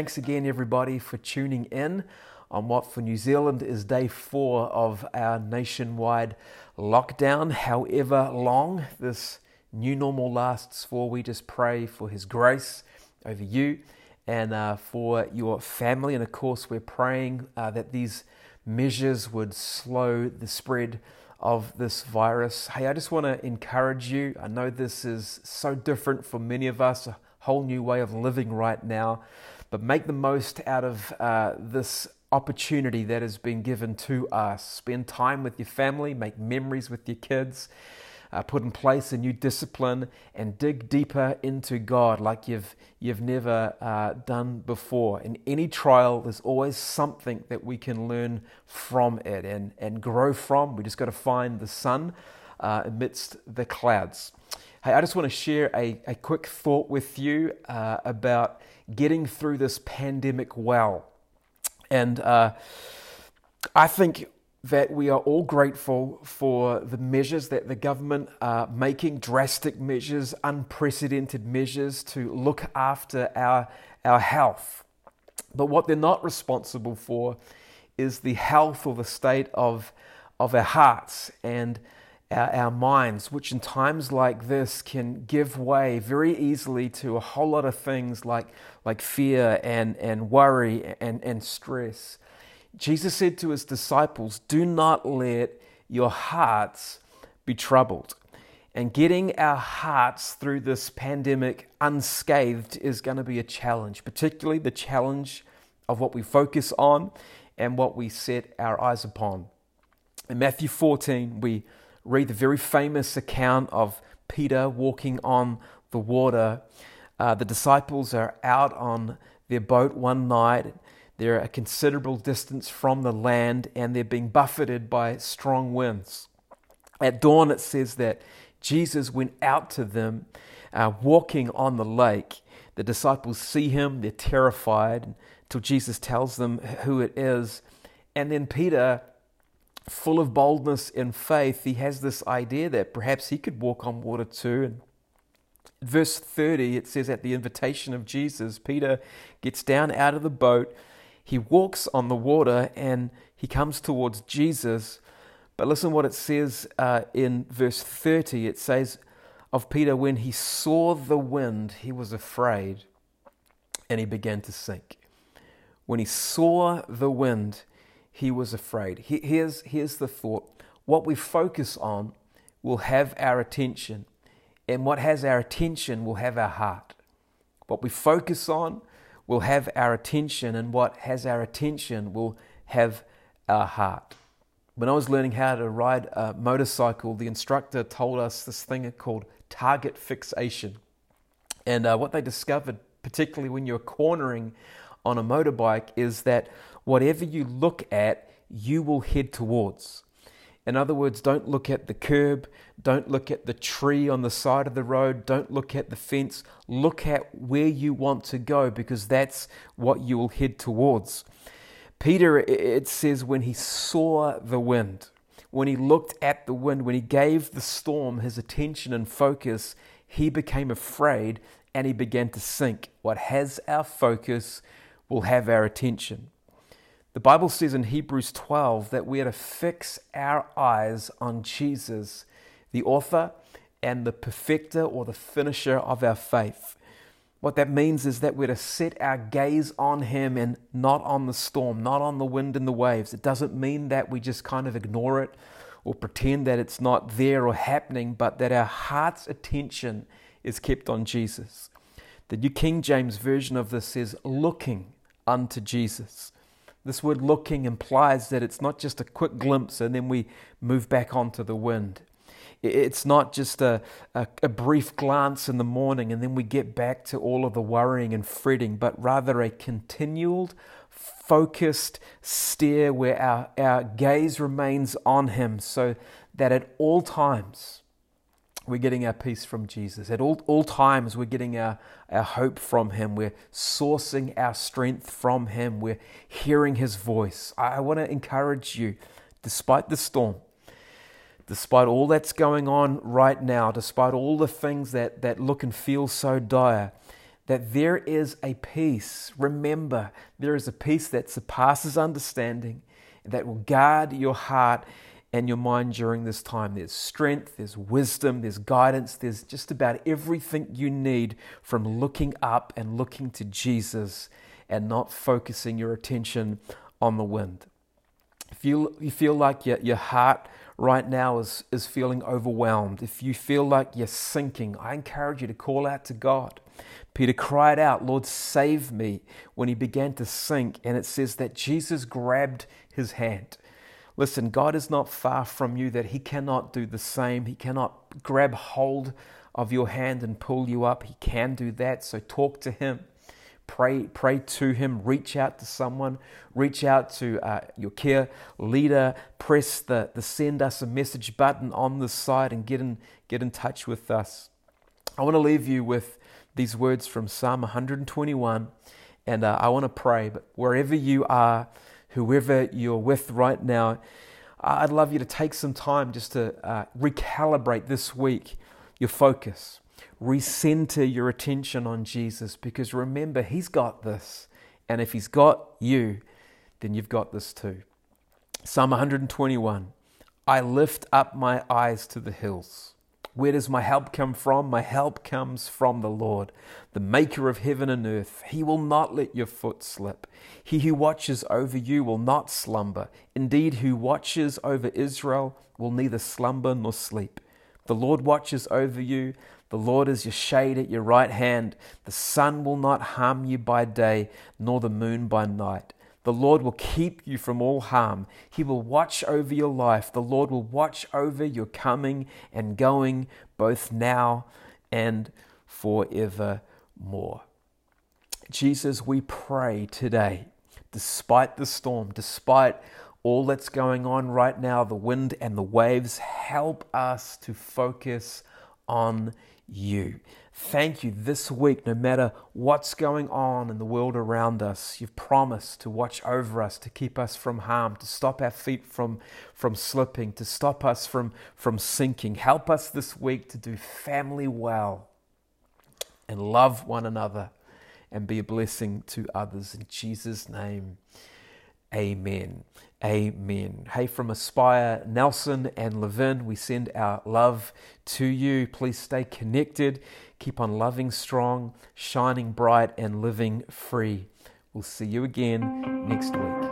Thanks again, everybody, for tuning in on what for New Zealand is day four of our nationwide lockdown. However long this new normal lasts for, we just pray for His grace over you and uh, for your family. And of course, we're praying uh, that these measures would slow the spread of this virus. Hey, I just want to encourage you. I know this is so different for many of us a whole new way of living right now. But make the most out of uh, this opportunity that has been given to us. Spend time with your family, make memories with your kids, uh, put in place a new discipline, and dig deeper into God like you've, you've never uh, done before. In any trial, there's always something that we can learn from it and, and grow from. We just got to find the sun uh, amidst the clouds. Hey, I just want to share a, a quick thought with you uh, about getting through this pandemic well. And uh, I think that we are all grateful for the measures that the government are making, drastic measures, unprecedented measures to look after our, our health. But what they're not responsible for is the health or the state of, of our hearts and our, our, minds, which in times like this can give way very easily to a whole lot of things like, like fear and, and worry and, and stress. Jesus said to his disciples, Do not let your hearts be troubled. And getting our hearts through this pandemic unscathed is going to be a challenge, particularly the challenge of what we focus on and what we set our eyes upon. In Matthew 14, we read the very famous account of Peter walking on the water. Uh, the disciples are out on their boat one night. They're a considerable distance from the land and they're being buffeted by strong winds. At dawn, it says that Jesus went out to them uh, walking on the lake. The disciples see him, they're terrified until Jesus tells them who it is. And then Peter full of boldness and faith, he has this idea that perhaps he could walk on water too. And verse 30, it says, At the invitation of Jesus, Peter gets down out of the boat, he walks on the water, and he comes towards Jesus. But listen what it says uh, in verse 30. It says of Peter, when he saw the wind, he was afraid and he began to sink. When he saw the wind, he was afraid. Here's, here's the thought what we focus on will have our attention, and what has our attention will have our heart. What we focus on will have our attention, and what has our attention will have our heart. When I was learning how to ride a motorcycle, the instructor told us this thing called target fixation. And uh, what they discovered, particularly when you're cornering on a motorbike, is that whatever you look at, you will head towards. In other words, don't look at the curb, don't look at the tree on the side of the road, don't look at the fence. Look at where you want to go because that's what you will head towards. Peter, it says, when he saw the wind, when he looked at the wind, when he gave the storm his attention and focus, he became afraid and he began to sink. What has our focus will have our attention. The Bible says in Hebrews 12 that we are to fix our eyes on Jesus, the author and the perfecter or the finisher of our faith. What that means is that we're to set our gaze on Him and not on the storm, not on the wind and the waves. It doesn't mean that we just kind of ignore it or pretend that it's not there or happening, but that our heart's attention is kept on Jesus. The New King James Version of this says, looking unto Jesus. This word looking implies that it's not just a quick glimpse and then we move back onto the wind. It's not just a, a, a, brief glance in the morning and then we get back to all of the worrying and fretting, but rather a continual, focused stare where our, our gaze remains on Him so that at all times, we're getting our peace from Jesus. At all, all times, we're getting our, our hope from Him. We're sourcing our strength from Him. We're hearing His voice. I, I want to encourage you, despite the storm, despite all that's going on right now, despite all the things that, that look and feel so dire, that there is a peace. Remember, there is a peace that surpasses understanding, that will guard your heart and your mind during this time. There's strength, there's wisdom, there's guidance, there's just about everything you need from looking up and looking to Jesus and not focusing your attention on the wind. If you, you feel like your, your heart right now is, is feeling overwhelmed, if you feel like you're sinking, I encourage you to call out to God. Peter cried out, Lord, save me, when he began to sink. And it says that Jesus grabbed his hand. Listen, God is not far from you, that he cannot do the same. He cannot grab hold of your hand and pull you up. He can do that. So talk to him. Pray, pray to him. Reach out to someone. Reach out to uh, your care leader. Press the, the send us a message button on the side and get in, get in touch with us. I want to leave you with these words from Psalm 121, and uh, I want to pray. But wherever you are, whoever you're with right now, I'd love you to take some time just to uh, recalibrate this week your focus, recenter your attention on Jesus, because remember, He's got this. And if He's got you, then you've got this too. Psalm 121 I lift up my eyes to the hills. Where does my help come from? My help comes from the Lord, the maker of heaven and earth. He will not let your foot slip. He who watches over you will not slumber. Indeed, who watches over Israel will neither slumber nor sleep. The Lord watches over you. The Lord is your shade at your right hand. The sun will not harm you by day, nor the moon by night. The Lord will keep you from all harm. He will watch over your life. The Lord will watch over your coming and going, both now and forevermore. Jesus, we pray today, despite the storm, despite all that's going on right now, the wind and the waves, help us to focus on you. Thank you this week, no matter what's going on in the world around us, you've promised to watch over us, to keep us from harm, to stop our feet from, from slipping, to stop us from, from sinking. Help us this week to do family well and love one another and be a blessing to others. In Jesus' name, amen. Amen. Hey, from Aspire, Nelson and Levin, we send our love to you. Please stay connected. Keep on loving strong, shining bright, and living free. We'll see you again next week.